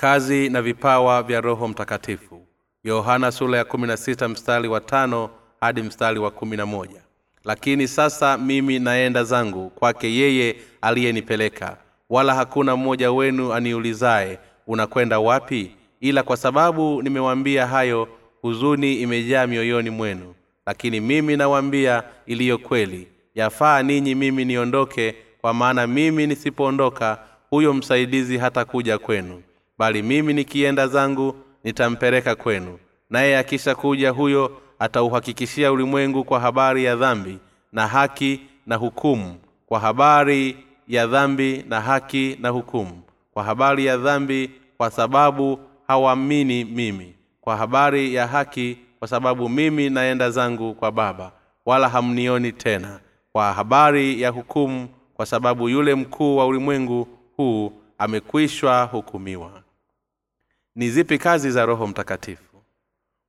kazi na vipawa vya roho mtakatifu. Yohana sura ya kumi na sita mstari wa tano hadi mstari wa kumi na moja. Lakini sasa mimi naenda zangu kwake yeye aliyenipeleka. Wala hakuna mmoja wenu aniulizaye unakwenda wapi? Ila kwa sababu nimewaambia hayo huzuni imejaa mioyoni mwenu. Lakini mimi nawaambia iliyo kweli. Yafaa ninyi mimi niondoke kwa maana mimi nisipoondoka huyo msaidizi hata kuja kwenu bali mimi nikienda zangu nitampeleka kwenu. Naye akisha kuja huyo atauhakikishia ulimwengu kwa habari ya dhambi na haki na hukumu. Kwa habari ya dhambi na haki na hukumu. Kwa habari ya dhambi kwa sababu hawaamini mimi. Kwa habari ya haki kwa sababu mimi naenda zangu kwa baba wala hamnioni tena. Kwa habari ya hukumu kwa sababu yule mkuu wa ulimwengu huu amekwishwa hukumiwa ni zipi kazi za roho mtakatifu?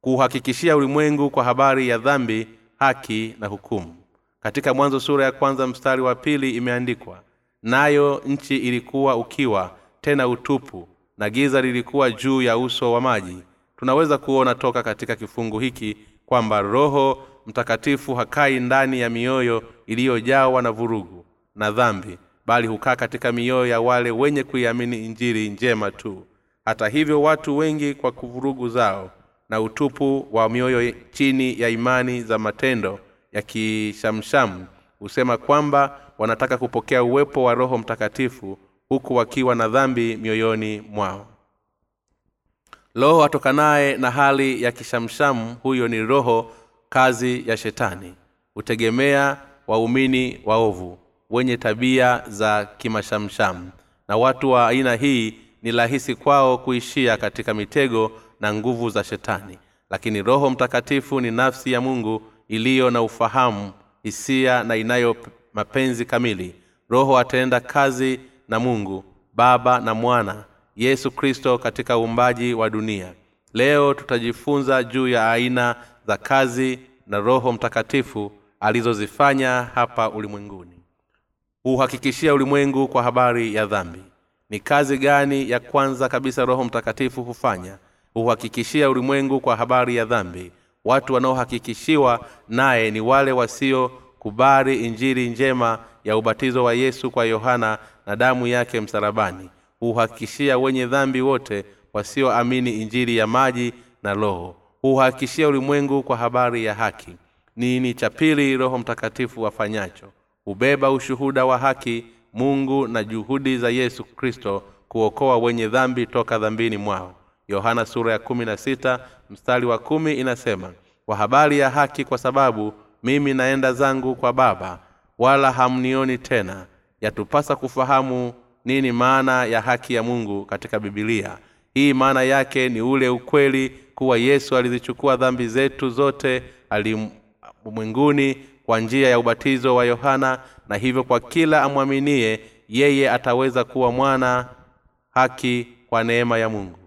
Kuuhakikishia ulimwengu kwa habari ya dhambi haki na hukumu. Katika mwanzo sura ya kwanza mstari wa pili imeandikwa nayo nchi ilikuwa ukiwa tena utupu na giza lilikuwa juu ya uso wa maji. Tunaweza kuona toka katika kifungu hiki kwamba roho mtakatifu hakai ndani ya mioyo iliyojawa na vurugu na dhambi bali hukaa katika mioyo ya wale wenye kuiamini injiri njema tu hata hivyo watu wengi kwa kuvurugu zao na utupu wa mioyo chini ya imani za matendo ya kishamshamu husema kwamba wanataka kupokea uwepo wa roho mtakatifu huku wakiwa na dhambi mioyoni mwao. Roho atokanaye na hali ya kishamshamu huyo ni roho kazi ya shetani hutegemea waumini waovu wenye tabia za kimashamshamu na watu wa aina hii ni rahisi kwao kuishia katika mitego na nguvu za shetani. Lakini roho mtakatifu ni nafsi ya mungu iliyo na ufahamu hisia na inayo mapenzi kamili. Roho ataenda kazi na mungu baba na mwana yesu kristo katika uumbaji wa dunia. Leo tutajifunza juu ya aina za kazi na roho mtakatifu alizozifanya hapa ulimwenguni. Huhakikishia ulimwengu kwa habari ya dhambi ni kazi gani ya kwanza kabisa roho mtakatifu hufanya? Huhakikishia ulimwengu kwa habari ya dhambi. Watu wanaohakikishiwa naye ni wale wasiokubali injiri njema ya ubatizo wa yesu kwa yohana na damu yake msalabani. Huhakikishia wenye dhambi wote wasioamini injiri ya maji na roho. Huhakikishia ulimwengu kwa habari ya haki. Nini cha pili roho mtakatifu wafanyacho hubeba ushuhuda wa haki mungu na juhudi za yesu kristo kuokoa wenye dhambi toka dhambini mwao. Yohana sura ya kumi na sita mstari wa kumi inasema kwa habari ya haki kwa sababu mimi naenda zangu kwa baba wala hamnioni tena. Yatupasa kufahamu nini maana ya haki ya mungu katika bibilia hii maana yake ni ule ukweli kuwa yesu alizichukua dhambi zetu zote alimwinguni kwa njia ya ubatizo wa yohana na hivyo kwa kila amwaminie yeye ataweza kuwa mwana haki kwa neema ya mungu.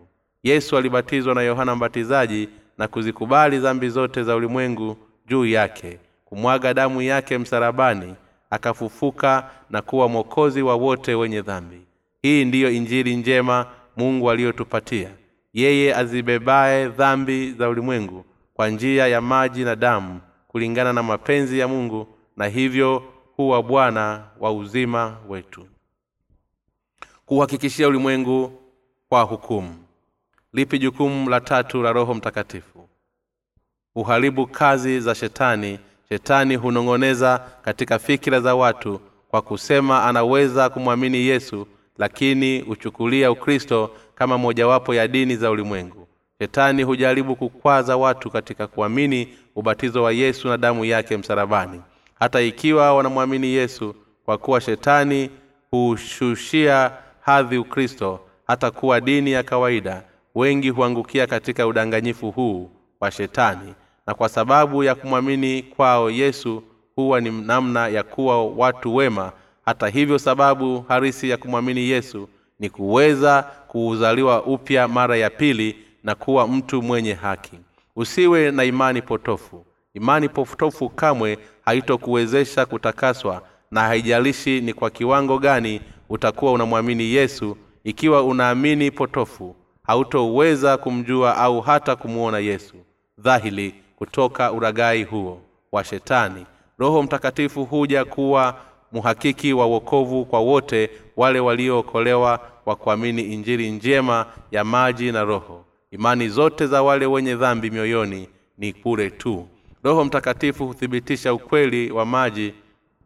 Yesu alibatizwa na yohana mbatizaji na kuzikubali dhambi zote za ulimwengu juu yake kumwaga damu yake msalabani akafufuka na kuwa mwokozi wa wote wenye dhambi. Hii ndiyo injili njema mungu aliyotupatia. Yeye azibebaye dhambi za ulimwengu kwa njia ya maji na damu kulingana na mapenzi ya mungu na hivyo huwa bwana wa uzima wetu. Kuhakikishia ulimwengu kwa hukumu. Lipi jukumu la tatu la roho mtakatifu? Huharibu kazi za shetani. Shetani hunong'oneza katika fikira za watu kwa kusema anaweza kumwamini yesu lakini huchukulia ukristo kama mojawapo ya dini za ulimwengu. Shetani hujaribu kukwaza watu katika kuamini ubatizo wa yesu na damu yake msalabani hata ikiwa wanamwamini yesu kwa kuwa shetani hushushia hadhi ukristo hata kuwa dini ya kawaida wengi huangukia katika udanganyifu huu wa shetani. Na kwa sababu ya kumwamini kwao yesu huwa ni namna ya kuwa watu wema. Hata hivyo sababu harisi ya kumwamini yesu ni kuweza kuuzaliwa upya mara ya pili na kuwa mtu mwenye haki. Usiwe na imani potofu imani potofu kamwe haitokuwezesha kutakaswa na haijalishi ni kwa kiwango gani utakuwa unamwamini yesu ikiwa unaamini potofu hautoweza kumjua au hata kumwona yesu. Dhahili kutoka uragai huo wa shetani. Roho mtakatifu huja kuwa mhakiki wa wokovu kwa wote wale waliookolewa kwa kuamini injili njema ya maji na roho. Imani zote za wale wenye dhambi mioyoni ni bure tu roho mtakatifu huthibitisha ukweli wa maji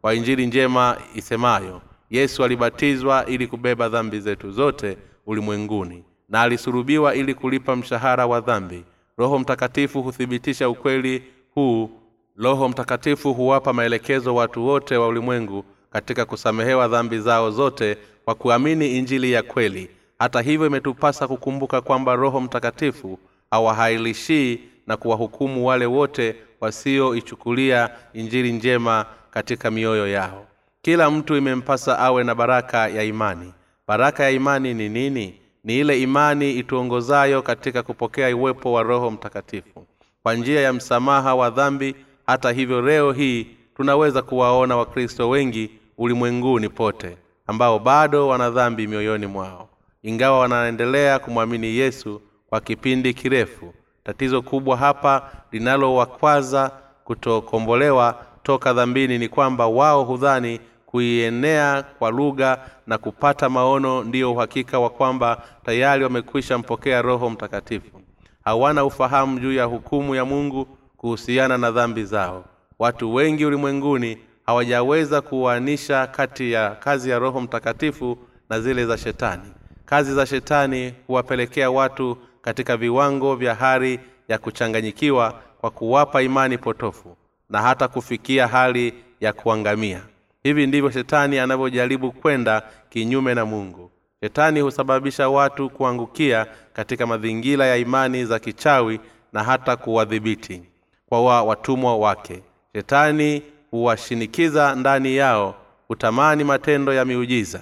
wa injili njema isemayo yesu alibatizwa ili kubeba dhambi zetu zote ulimwenguni na alisurubiwa ili kulipa mshahara wa dhambi. Roho mtakatifu huthibitisha ukweli huu. Roho mtakatifu huwapa maelekezo watu wote wa ulimwengu katika kusamehewa dhambi zao zote kwa kuamini injili ya kweli. Hata hivyo imetupasa kukumbuka kwamba roho mtakatifu hawahailishii na kuwahukumu wale wote wasioichukulia injili njema katika mioyo yao. Kila mtu imempasa awe na baraka ya imani. Baraka ya imani ni nini? Ni ile imani ituongozayo katika kupokea uwepo wa roho mtakatifu. Kwa njia ya msamaha wa dhambi hata hivyo leo hii tunaweza kuwaona wakristo wengi ulimwenguni pote ambao bado wana dhambi mioyoni mwao. Ingawa wanaendelea kumwamini yesu kwa kipindi kirefu tatizo kubwa hapa linalowakwaza kutokombolewa toka dhambini ni kwamba wao hudhani kuienea kwa lugha na kupata maono ndiyo uhakika wa kwamba tayari wamekwisha mpokea roho mtakatifu. Hawana ufahamu juu ya hukumu ya mungu kuhusiana na dhambi zao. Watu wengi ulimwenguni hawajaweza kuuanisha kati ya kazi ya roho mtakatifu na zile za shetani. Kazi za shetani huwapelekea watu katika viwango vya hali ya kuchanganyikiwa kwa kuwapa imani potofu na hata kufikia hali ya kuangamia. Hivi ndivyo shetani anavyojaribu kwenda kinyume na mungu. Shetani husababisha watu kuangukia katika mazingira ya imani za kichawi na hata kuwadhibiti kwa wa watumwa wake. Shetani huwashinikiza ndani yao kutamani matendo ya miujiza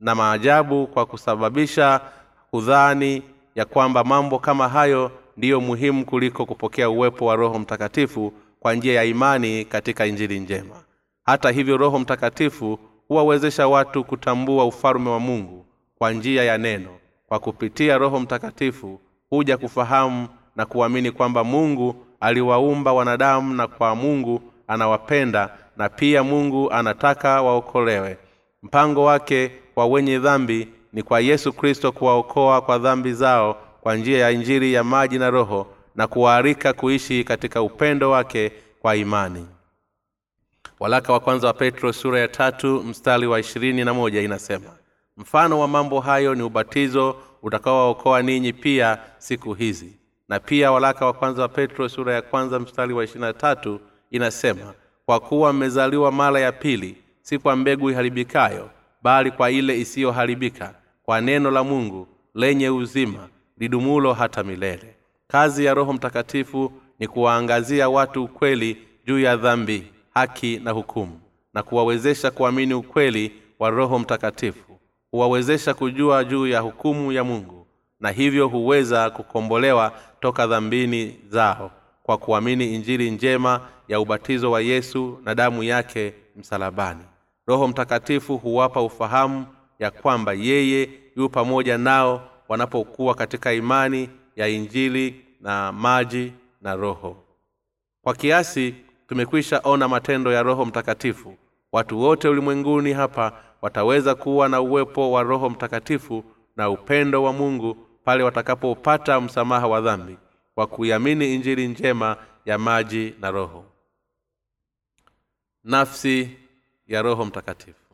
na maajabu kwa kusababisha kudhani ya kwamba mambo kama hayo ndiyo muhimu kuliko kupokea uwepo wa roho mtakatifu kwa njia ya imani katika injili njema. Hata hivyo roho mtakatifu huwawezesha watu kutambua ufalume wa mungu kwa njia ya neno. Kwa kupitia roho mtakatifu huja kufahamu na kuamini kwamba mungu aliwaumba wanadamu na kwa mungu anawapenda na pia mungu anataka waokolewe. Mpango wake kwa wenye dhambi ni kwa yesu kristo kuwaokoa kwa dhambi zao kwa njia ya injiri ya maji na roho na kuwaalika kuishi katika upendo wake kwa imani. Walaka wa kwanza wa petro sura ya tatu mstari wa ishirini na moja inasema mfano wa mambo hayo ni ubatizo utakaowaokoa ninyi pia siku hizi. Na pia walaka wa kwanza wa petro sura ya kwanza mstari wa ishirina tatu inasema kwa kuwa mmezaliwa mara ya pili si kwa mbegu iharibikayo bali kwa ile isiyoharibika kwa neno la mungu lenye uzima lidumulo hata milele. Kazi ya roho mtakatifu ni kuwaangazia watu ukweli juu ya dhambi haki na hukumu na kuwawezesha kuamini ukweli wa roho mtakatifu. Huwawezesha kujua juu ya hukumu ya mungu na hivyo huweza kukombolewa toka dhambini zao kwa kuamini injili njema ya ubatizo wa yesu na damu yake msalabani. Roho mtakatifu huwapa ufahamu ya kwamba yeye yu pamoja nao wanapokuwa katika imani ya injili na maji na roho. Kwa kiasi tumekwisha ona matendo ya roho mtakatifu. Watu wote ulimwenguni hapa wataweza kuwa na uwepo wa roho mtakatifu na upendo wa mungu pale watakapopata msamaha wa dhambi kwa kuiamini injili njema ya maji na roho. Nafsi ya roho mtakatifu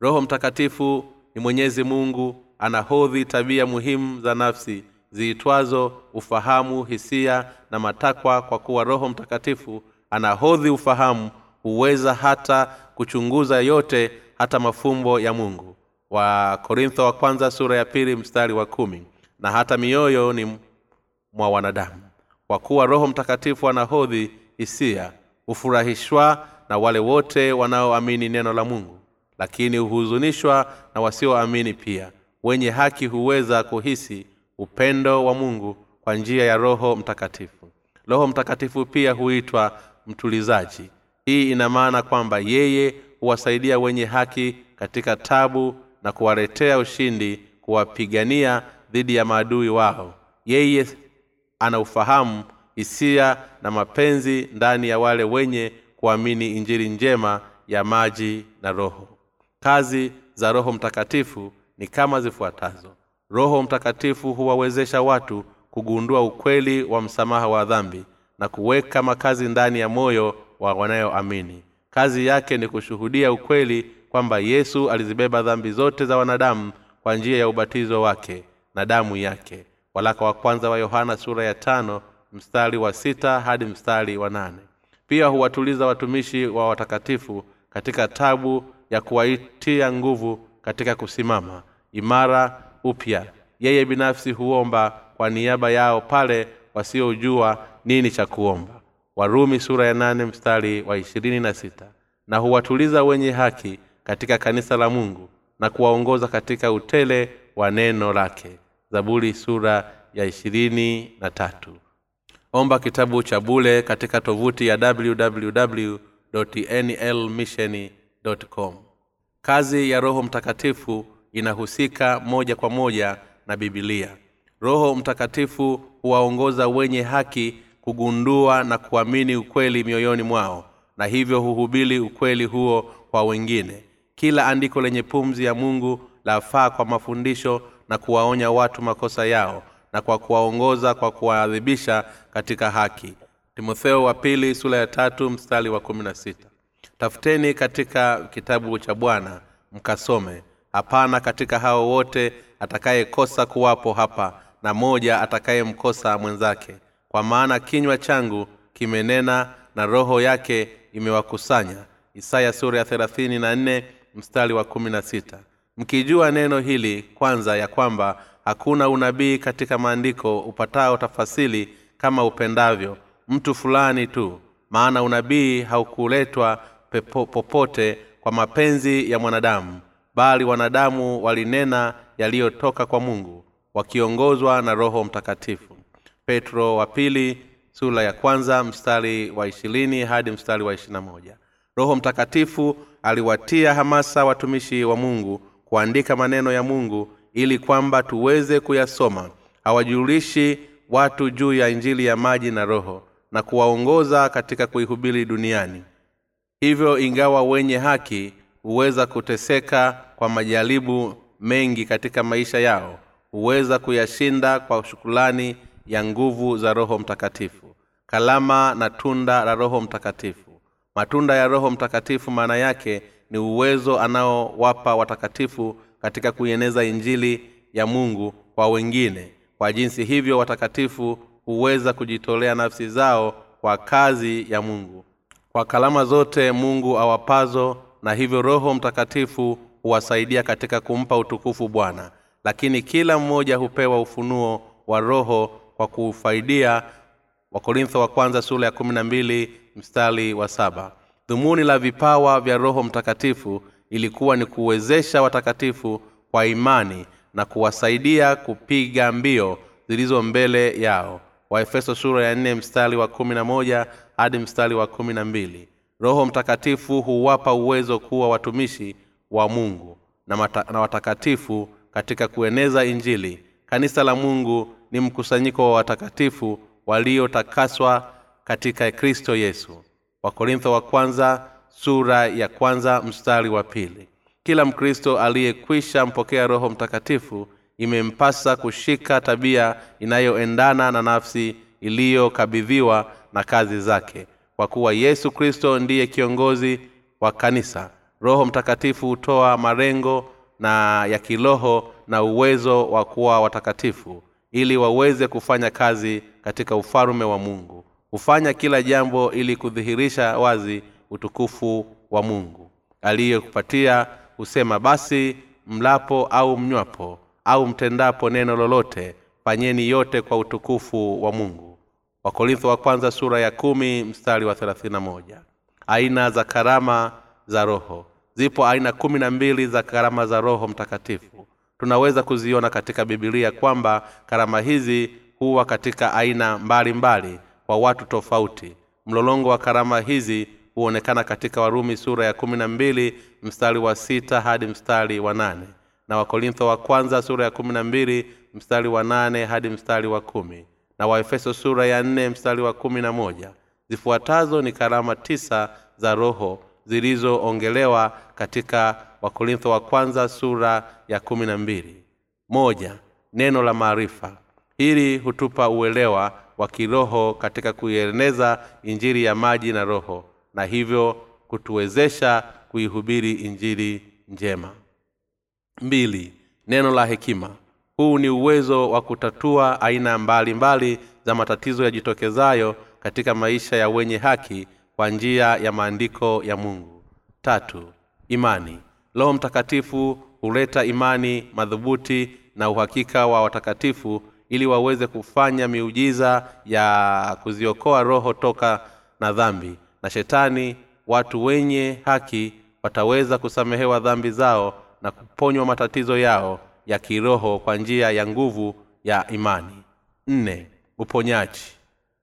roho mtakatifu ni mwenyezi mungu anahodhi tabia muhimu za nafsi ziitwazo ufahamu hisia na matakwa. Kwa kuwa roho mtakatifu anahodhi ufahamu huweza hata kuchunguza yote hata mafumbo ya mungu. Wa korintho wa kwanza sura ya pili mstari wa kumi. Na hata mioyo ni mwa wanadamu. Kwa kuwa roho mtakatifu anahodhi hisia hufurahishwa na wale wote wanaoamini neno la mungu lakini huhuzunishwa na wasioamini pia. Wenye haki huweza kuhisi upendo wa mungu kwa njia ya roho mtakatifu. Roho mtakatifu pia huitwa mtulizaji. Hii ina maana kwamba yeye huwasaidia wenye haki katika tabu na kuwaletea ushindi kuwapigania dhidi ya maadui wao. Yeye ana ufahamu hisia na mapenzi ndani ya wale wenye kuamini injili njema ya maji na roho kazi za roho mtakatifu ni kama zifuatazo. Roho mtakatifu huwawezesha watu kugundua ukweli wa msamaha wa dhambi na kuweka makazi ndani ya moyo wa wanayoamini. Kazi yake ni kushuhudia ukweli kwamba yesu alizibeba dhambi zote za wanadamu kwa njia ya ubatizo wake na damu yake. Walaka wa kwanza wa yohana sura ya tano mstari wa sita hadi mstari wa nane. Pia huwatuliza watumishi wa watakatifu katika tabu ya kuwaitia nguvu katika kusimama imara upya. Yeye binafsi huomba kwa niaba yao pale wasiojua nini cha kuomba. Warumi sura ya nane mstari wa ishirini na sita. Na huwatuliza wenye haki katika kanisa la mungu na kuwaongoza katika utele wa neno lake. Zaburi sura ya ishirini na tatu. Omba kitabu cha bule katika tovuti ya www nlmission com. Kazi ya roho mtakatifu inahusika moja kwa moja na bibilia roho mtakatifu huwaongoza wenye haki kugundua na kuamini ukweli mioyoni mwao na hivyo huhubili ukweli huo kwa wengine. Kila andiko lenye pumzi ya mungu lafaa kwa mafundisho na kuwaonya watu makosa yao na kwa kuwaongoza kwa kuwaadhibisha katika haki. Timotheo wa pili sura ya tatu mstari wa kumi tafuteni katika kitabu cha bwana mkasome. Hapana katika hao wote atakayekosa kuwapo hapa na moja atakayemkosa mwenzake. Kwa maana kinywa changu kimenena na roho yake imewakusanya. Isaya sura ya mstari wa kumi mkijua neno hili kwanza ya kwamba hakuna unabii katika maandiko upatao tafasili kama upendavyo mtu fulani tu. Maana unabii haukuletwa popote kwa mapenzi ya mwanadamu bali wanadamu walinena yaliyotoka kwa mungu wakiongozwa na roho mtakatifu. Petro wa pili sura ya kwanza mstari wa ishirini hadi mstari wa ishirina moja. Roho mtakatifu aliwatia hamasa watumishi wa mungu kuandika maneno ya mungu ili kwamba tuweze kuyasoma. Hawajulishi watu juu ya injili ya maji na roho na kuwaongoza katika kuihubiri duniani hivyo ingawa wenye haki huweza kuteseka kwa majaribu mengi katika maisha yao huweza kuyashinda kwa shukulani ya nguvu za roho mtakatifu. Kalama na tunda la roho mtakatifu. Matunda ya roho mtakatifu maana yake ni uwezo anaowapa watakatifu katika kuieneza injili ya mungu kwa wengine. Kwa jinsi hivyo watakatifu huweza kujitolea nafsi zao kwa kazi ya mungu kwa kalama zote mungu awapazo na hivyo roho mtakatifu huwasaidia katika kumpa utukufu bwana. Lakini kila mmoja hupewa ufunuo wa roho kwa kufaidia wakorintho wa kwanza sura ya kumi na mbili mstari wa saba. Dhumuni la vipawa vya roho mtakatifu ilikuwa ni kuwezesha watakatifu kwa imani na kuwasaidia kupiga mbio zilizo mbele yao. Waefeso sura ya nne mstari wa kumi na moja hadi mstari wa kumi na mbili. Roho mtakatifu huwapa uwezo kuwa watumishi wa mungu na, mata, na watakatifu katika kueneza injili. Kanisa la mungu ni mkusanyiko wa watakatifu waliotakaswa katika kristo yesu. Wakorintho wa kwanza sura ya kwanza mstari wa pili. Kila mkristo aliyekwisha mpokea roho mtakatifu imempasa kushika tabia inayoendana na nafsi iliyokabidhiwa na kazi zake kwa kuwa yesu kristo ndiye kiongozi wa kanisa. Roho mtakatifu hutoa marengo na ya kiroho na uwezo wa kuwa watakatifu ili waweze kufanya kazi katika ufalume wa mungu hufanya kila jambo ili kudhihirisha wazi utukufu wa mungu. Aliyekupatia husema basi mlapo au mnywapo au mtendapo neno lolote fanyeni yote kwa utukufu wa mungu wakorintho wa kwanza sura ya kumi mstari wa thelathini moja. Aina za karama za roho. Zipo aina kumi na mbili za karama za roho mtakatifu. Tunaweza kuziona katika bibilia kwamba karama hizi huwa katika aina mbalimbali mbali kwa watu tofauti. Mlolongo wa karama hizi huonekana katika warumi sura ya kumi na mbili mstari wa sita hadi mstari wa nane. Na wakorintho wa kwanza sura ya kumi na mbili mstari wa nane hadi mstari wa kumi na waefeso sura ya nne mstari wa kumi na moja. Zifuatazo ni karama tisa za roho zilizoongelewa katika wakorintho wa kwanza sura ya kumi na mbili. Moja neno la maarifa. Hili hutupa uelewa wa kiroho katika kuieneza injili ya maji na roho na hivyo kutuwezesha kuihubiri injili njema. Mbili neno la hekima huu ni uwezo wa kutatua aina mbalimbali mbali za matatizo yajitokezayo katika maisha ya wenye haki kwa njia ya maandiko ya mungu. Tatu imani. Roho mtakatifu huleta imani madhubuti na uhakika wa watakatifu ili waweze kufanya miujiza ya kuziokoa roho toka na dhambi na shetani watu wenye haki wataweza kusamehewa dhambi zao na kuponywa matatizo yao ya kiroho kwa njia ya nguvu ya imani. Nne uponyaji.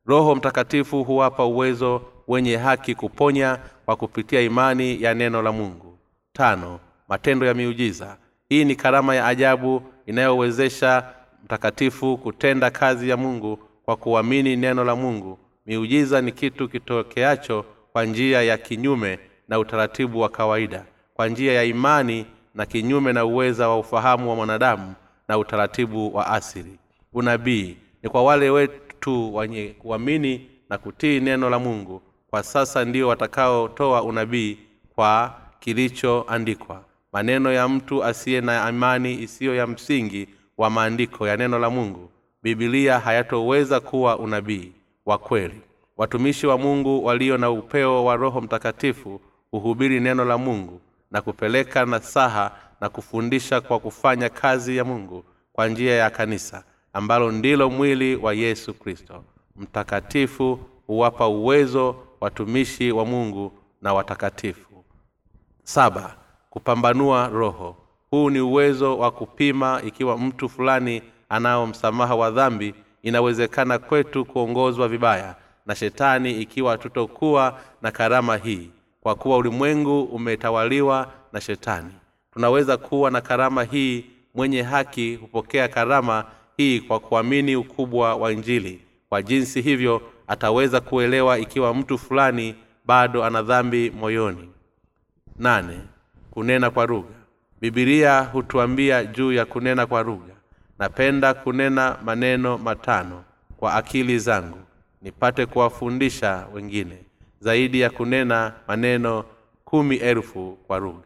Roho mtakatifu huwapa uwezo wenye haki kuponya kwa kupitia imani ya neno la mungu. Tano matendo ya miujiza. Hii ni karama ya ajabu inayowezesha mtakatifu kutenda kazi ya mungu kwa kuamini neno la mungu. Miujiza ni kitu kitokeacho kwa njia ya kinyume na utaratibu wa kawaida. Kwa njia ya imani na kinyume na uweza wa ufahamu wa mwanadamu na utaratibu wa asili. Unabii ni kwa wale wetu wenye kuamini na kutii neno la mungu. Kwa sasa ndio watakaotoa unabii kwa kilichoandikwa. Maneno ya mtu asiye na imani isiyo ya msingi wa maandiko ya neno la mungu. Bibilia hayatoweza kuwa unabii wa kweli. Watumishi wa mungu walio na upeo wa roho mtakatifu huhubiri neno la mungu na kupeleka nasaha na kufundisha kwa kufanya kazi ya mungu kwa njia ya kanisa ambalo ndilo mwili wa yesu kristo. Mtakatifu huwapa uwezo watumishi wa mungu na watakatifu. Saba kupambanua roho. Huu ni uwezo wa kupima ikiwa mtu fulani anao msamaha wa dhambi inawezekana kwetu kuongozwa vibaya na shetani ikiwa tutokuwa na karama hii kwa kuwa ulimwengu umetawaliwa na shetani. Tunaweza kuwa na karama hii mwenye haki hupokea karama hii kwa kuamini ukubwa wa injili. Kwa jinsi hivyo ataweza kuelewa ikiwa mtu fulani bado ana dhambi moyoni. Nane kunena kwa lugha. Bibilia hutuambia juu ya kunena kwa lugha. Napenda kunena maneno matano kwa akili zangu nipate kuwafundisha wengine zaidi ya kunena maneno kumi elfu kwa lugha.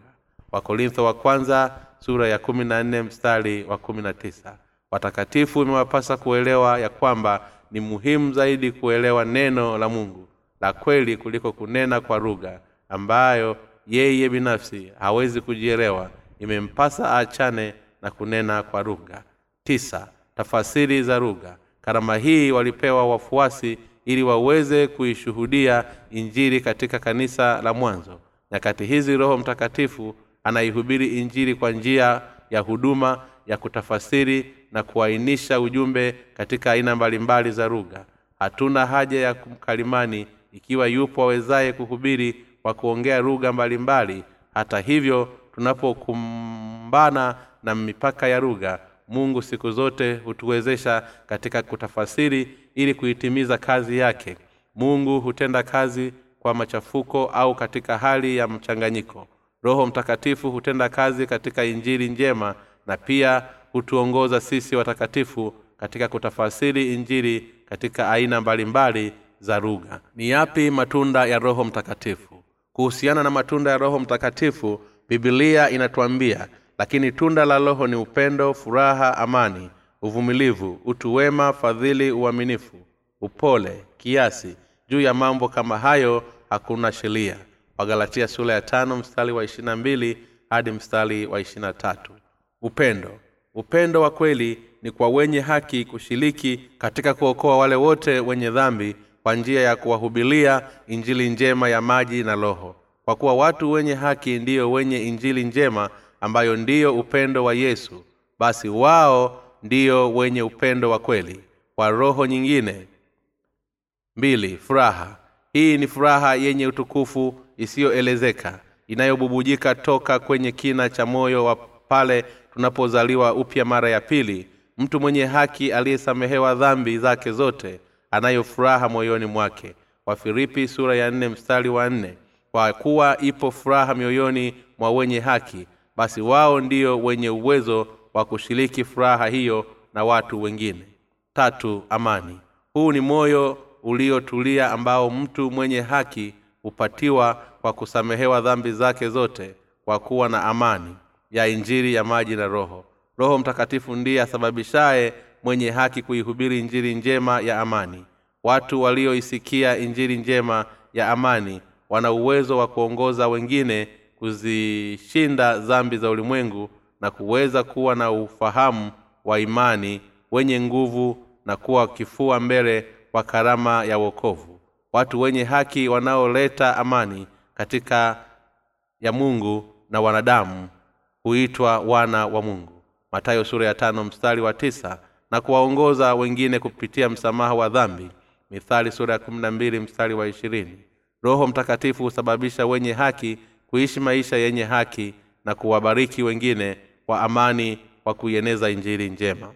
Wakorintho wa kwanza sura ya kumi na nne mstari wa kumi na tisa. Watakatifu imewapasa kuelewa ya kwamba ni muhimu zaidi kuelewa neno la mungu la kweli kuliko kunena kwa lugha ambayo yeye binafsi hawezi kujielewa. Imempasa aachane na kunena kwa lugha. Tisa tafasiri za lugha. Karama hii walipewa wafuasi ili waweze kuishuhudia injili katika kanisa la mwanzo. Nyakati hizi roho mtakatifu anaihubiri injili kwa njia ya huduma ya kutafasiri na kuainisha ujumbe katika aina mbalimbali za lugha. Hatuna haja ya mkalimani ikiwa yupo awezaye kuhubiri kwa kuongea lugha mbalimbali. Hata hivyo tunapokumbana na mipaka ya lugha mungu siku zote hutuwezesha katika kutafasiri ili kuitimiza kazi yake. Mungu hutenda kazi kwa machafuko au katika hali ya mchanganyiko. Roho mtakatifu hutenda kazi katika injili njema na pia hutuongoza sisi watakatifu katika kutafasiri injili katika aina mbalimbali za lugha. Ni yapi matunda ya roho mtakatifu? Kuhusiana na matunda ya roho mtakatifu bibilia inatuambia lakini tunda la roho ni upendo furaha amani uvumilivu utu wema fadhili uaminifu upole kiasi. Juu ya mambo kama hayo hakuna sheria. Wagalatia sura ya tano mstari wa ishirina mbili hadi mstari wa ishirina tatu. Upendo. Upendo wa kweli ni kwa wenye haki kushiriki katika kuokoa wale wote wenye dhambi kwa njia ya kuwahubilia injili njema ya maji na roho. Kwa kuwa watu wenye haki ndiyo wenye injili njema ambayo ndiyo upendo wa yesu basi wao ndiyo wenye upendo wa kweli. Kwa roho nyingine mbili furaha. Hii ni furaha yenye utukufu isiyoelezeka inayobubujika toka kwenye kina cha moyo wa pale tunapozaliwa upya mara ya pili. Mtu mwenye haki aliyesamehewa dhambi zake zote anayo furaha moyoni mwake. Wafilipi sura ya nne mstari wa nne. Kwa kuwa ipo furaha mioyoni mwa wenye haki basi wao ndio wenye uwezo wa kushiriki furaha hiyo na watu wengine. Tatu amani. Huu ni moyo uliotulia ambao mtu mwenye haki hupatiwa kwa kusamehewa dhambi zake zote kwa kuwa na amani ya injiri ya maji na roho. Roho mtakatifu ndiye asababishaye mwenye haki kuihubiri injiri njema ya amani. Watu walioisikia injiri njema ya amani wana uwezo wa kuongoza wengine kuzishinda dhambi za ulimwengu na kuweza kuwa na ufahamu wa imani wenye nguvu na kuwa kifua mbele kwa karama ya wokovu. Watu wenye haki wanaoleta amani katika ya mungu na wanadamu huitwa wana wa mungu. Matayo sura ya tano mstari wa tisa na kuwaongoza wengine kupitia msamaha wa dhambi. Mithali sura ya kumi na mbili mstari wa ishirini. Roho mtakatifu husababisha wenye haki kuishi maisha yenye haki na kuwabariki wengine kwa amani kwa kuieneza injili njema.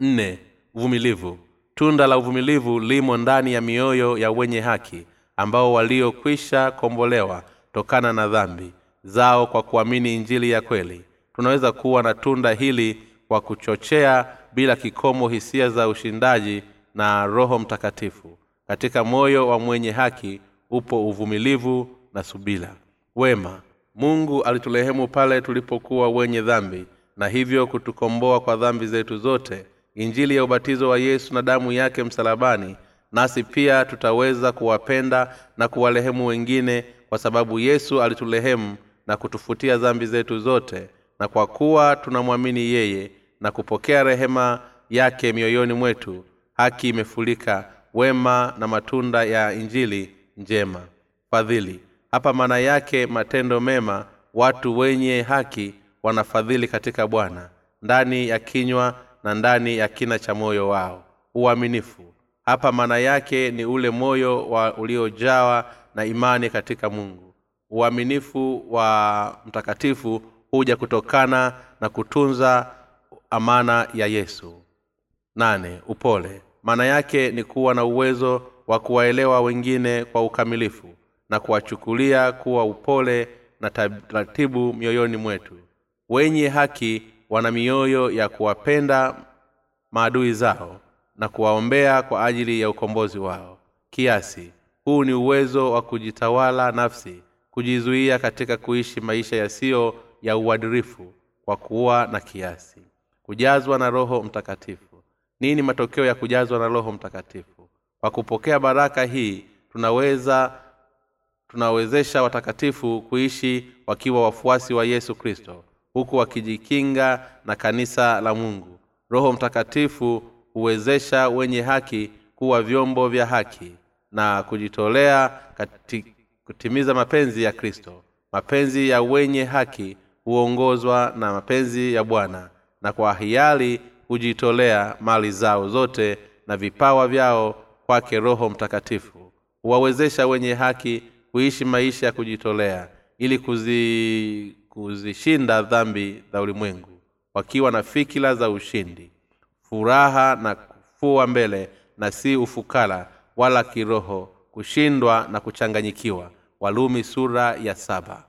Nne uvumilivu. Tunda la uvumilivu limo ndani ya mioyo ya wenye haki ambao waliokwisha kombolewa tokana na dhambi zao kwa kuamini injili ya kweli. Tunaweza kuwa na tunda hili kwa kuchochea bila kikomo hisia za ushindaji na roho mtakatifu. Katika moyo wa mwenye haki upo uvumilivu na subila wema. Mungu alitulehemu pale tulipokuwa wenye dhambi na hivyo kutukomboa kwa dhambi zetu zote injili ya ubatizo wa yesu na damu yake msalabani nasi pia tutaweza kuwapenda na kuwarehemu wengine kwa sababu yesu alitulehemu na kutufutia dhambi zetu zote na kwa kuwa tunamwamini yeye na kupokea rehema yake mioyoni mwetu haki imefulika wema na matunda ya injili njema. Fadhili hapa maana yake matendo mema watu wenye haki wanafadhili katika bwana. Ndani ya kinywa na ndani ya kina cha moyo wao. Uaminifu. Hapa maana yake ni ule moyo wa uliojawa na imani katika mungu. Uaminifu wa mtakatifu huja kutokana na kutunza amana ya yesu. Nane upole. Maana yake ni kuwa na uwezo wa kuwaelewa wengine kwa ukamilifu na kuwachukulia kuwa upole na taratibu mioyoni mwetu. Wenye haki wana mioyo ya kuwapenda maadui zao na kuwaombea kwa ajili ya ukombozi wao. Kiasi huu ni uwezo wa kujitawala nafsi kujizuia katika kuishi maisha yasiyo ya uadirifu kwa kuwa na kiasi. Kujazwa na roho mtakatifu. Nini matokeo ya kujazwa na roho mtakatifu? Kwa kupokea baraka hii tunaweza tunawezesha watakatifu kuishi wakiwa wafuasi wa yesu kristo huku wakijikinga na kanisa la mungu. Roho mtakatifu huwezesha wenye haki kuwa vyombo vya haki na kujitolea kati, kutimiza mapenzi ya kristo. Mapenzi ya wenye haki huongozwa na mapenzi ya bwana na kwa hiari hujitolea mali zao zote na vipawa vyao kwake roho mtakatifu. Huwawezesha wenye haki kuishi maisha ya kujitolea ili kuzi, kuzishinda dhambi za ulimwengu wakiwa na fikira za ushindi furaha na kufua mbele na si ufukara wala kiroho kushindwa na kuchanganyikiwa. Walumi sura ya saba.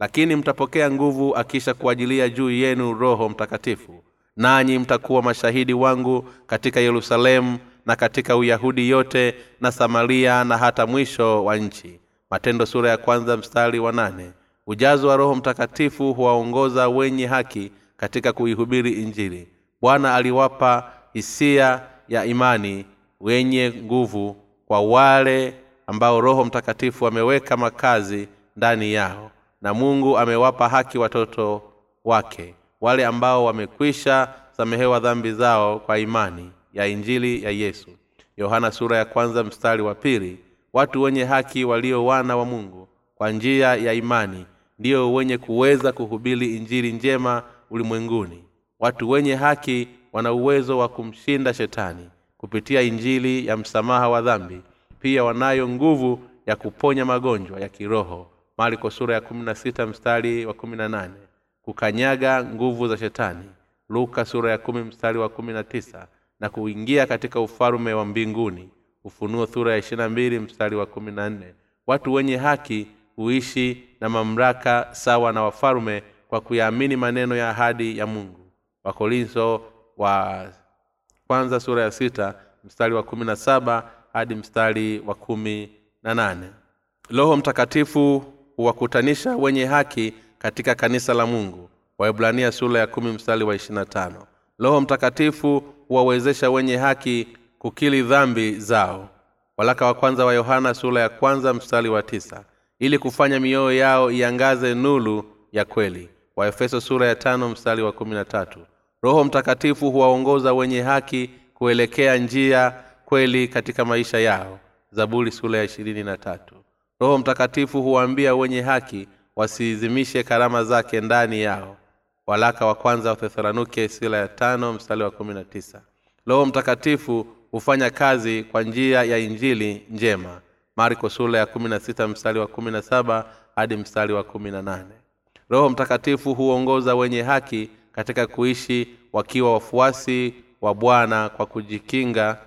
Lakini mtapokea nguvu akisha kuajilia juu yenu roho mtakatifu nanyi mtakuwa mashahidi wangu katika yerusalemu na katika uyahudi yote na samaria na hata mwisho wa nchi matendo sura ya kwanza mstari wa nane. Ujazo wa roho mtakatifu huwaongoza wenye haki katika kuihubiri injili. Bwana aliwapa hisia ya imani wenye nguvu kwa wale ambao roho mtakatifu ameweka makazi ndani yao. Na mungu amewapa haki watoto wake wale ambao wamekwisha samehewa dhambi zao kwa imani ya injili ya yesu. Yohana sura ya kwanza mstari wa pili watu wenye haki walio wana wa mungu kwa njia ya imani ndiyo wenye kuweza kuhubiri injili njema ulimwenguni. Watu wenye haki wana uwezo wa kumshinda shetani kupitia injili ya msamaha wa dhambi. Pia wanayo nguvu ya kuponya magonjwa ya kiroho. Marko sura ya kumi na sita mstari wa kumi na nane. Kukanyaga nguvu za shetani. Luka sura ya kumi mstari wa kumi na tisa. Na kuingia katika ufalume wa mbinguni ufunuo sura ya ishirina mbili mstari wa kumi na nne. Watu wenye haki huishi na mamlaka sawa na wafalume kwa kuyaamini maneno ya ahadi ya mungu. Wakorintho wa kwanza sura ya sita mstari wa kumi na saba hadi mstari wa kumi na nane. Roho mtakatifu huwakutanisha wenye haki katika kanisa la mungu. Waibrania sura ya kumi mstari wa ishirina tano. Roho mtakatifu huwawezesha wenye haki kukili dhambi zao. Walaka wa kwanza wa yohana sura ya kwanza mstari wa tisa. Ili kufanya mioyo yao iangaze nulu ya kweli. Waefeso sura ya tano mstari wa kumi na tatu. Roho mtakatifu huwaongoza wenye haki kuelekea njia kweli katika maisha yao. Zaburi sura ya ishirini na tatu. Roho mtakatifu huwaambia wenye haki wasiizimishe karama zake ndani yao. Walaka wa kwanza wa thesalonuke sura ya tano mstari wa kumi na tisa. Roho mtakatifu hufanya kazi kwa njia ya injili njema. Marko sula ya kumi na mstari wa kumi na saba hadi mstari wa kumi na nane. Roho mtakatifu huongoza wenye haki katika kuishi wakiwa wafuasi wa bwana kwa kujikinga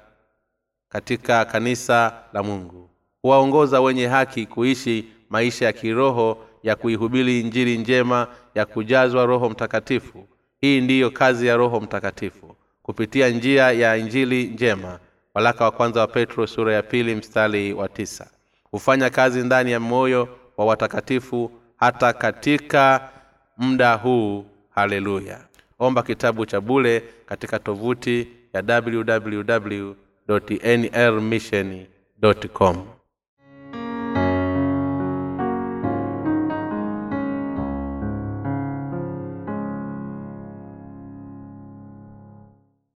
katika kanisa la mungu. Huwaongoza wenye haki kuishi maisha ya kiroho ya kuihubiri injili njema ya kujazwa roho mtakatifu. Hii ndiyo kazi ya roho mtakatifu kupitia njia ya injili njema. Walaka wa kwanza wa petro sura ya pili mstari wa tisa. Hufanya kazi ndani ya moyo wa watakatifu hata katika muda huu. Haleluya. Omba kitabu cha bule katika tovuti ya www nlmission com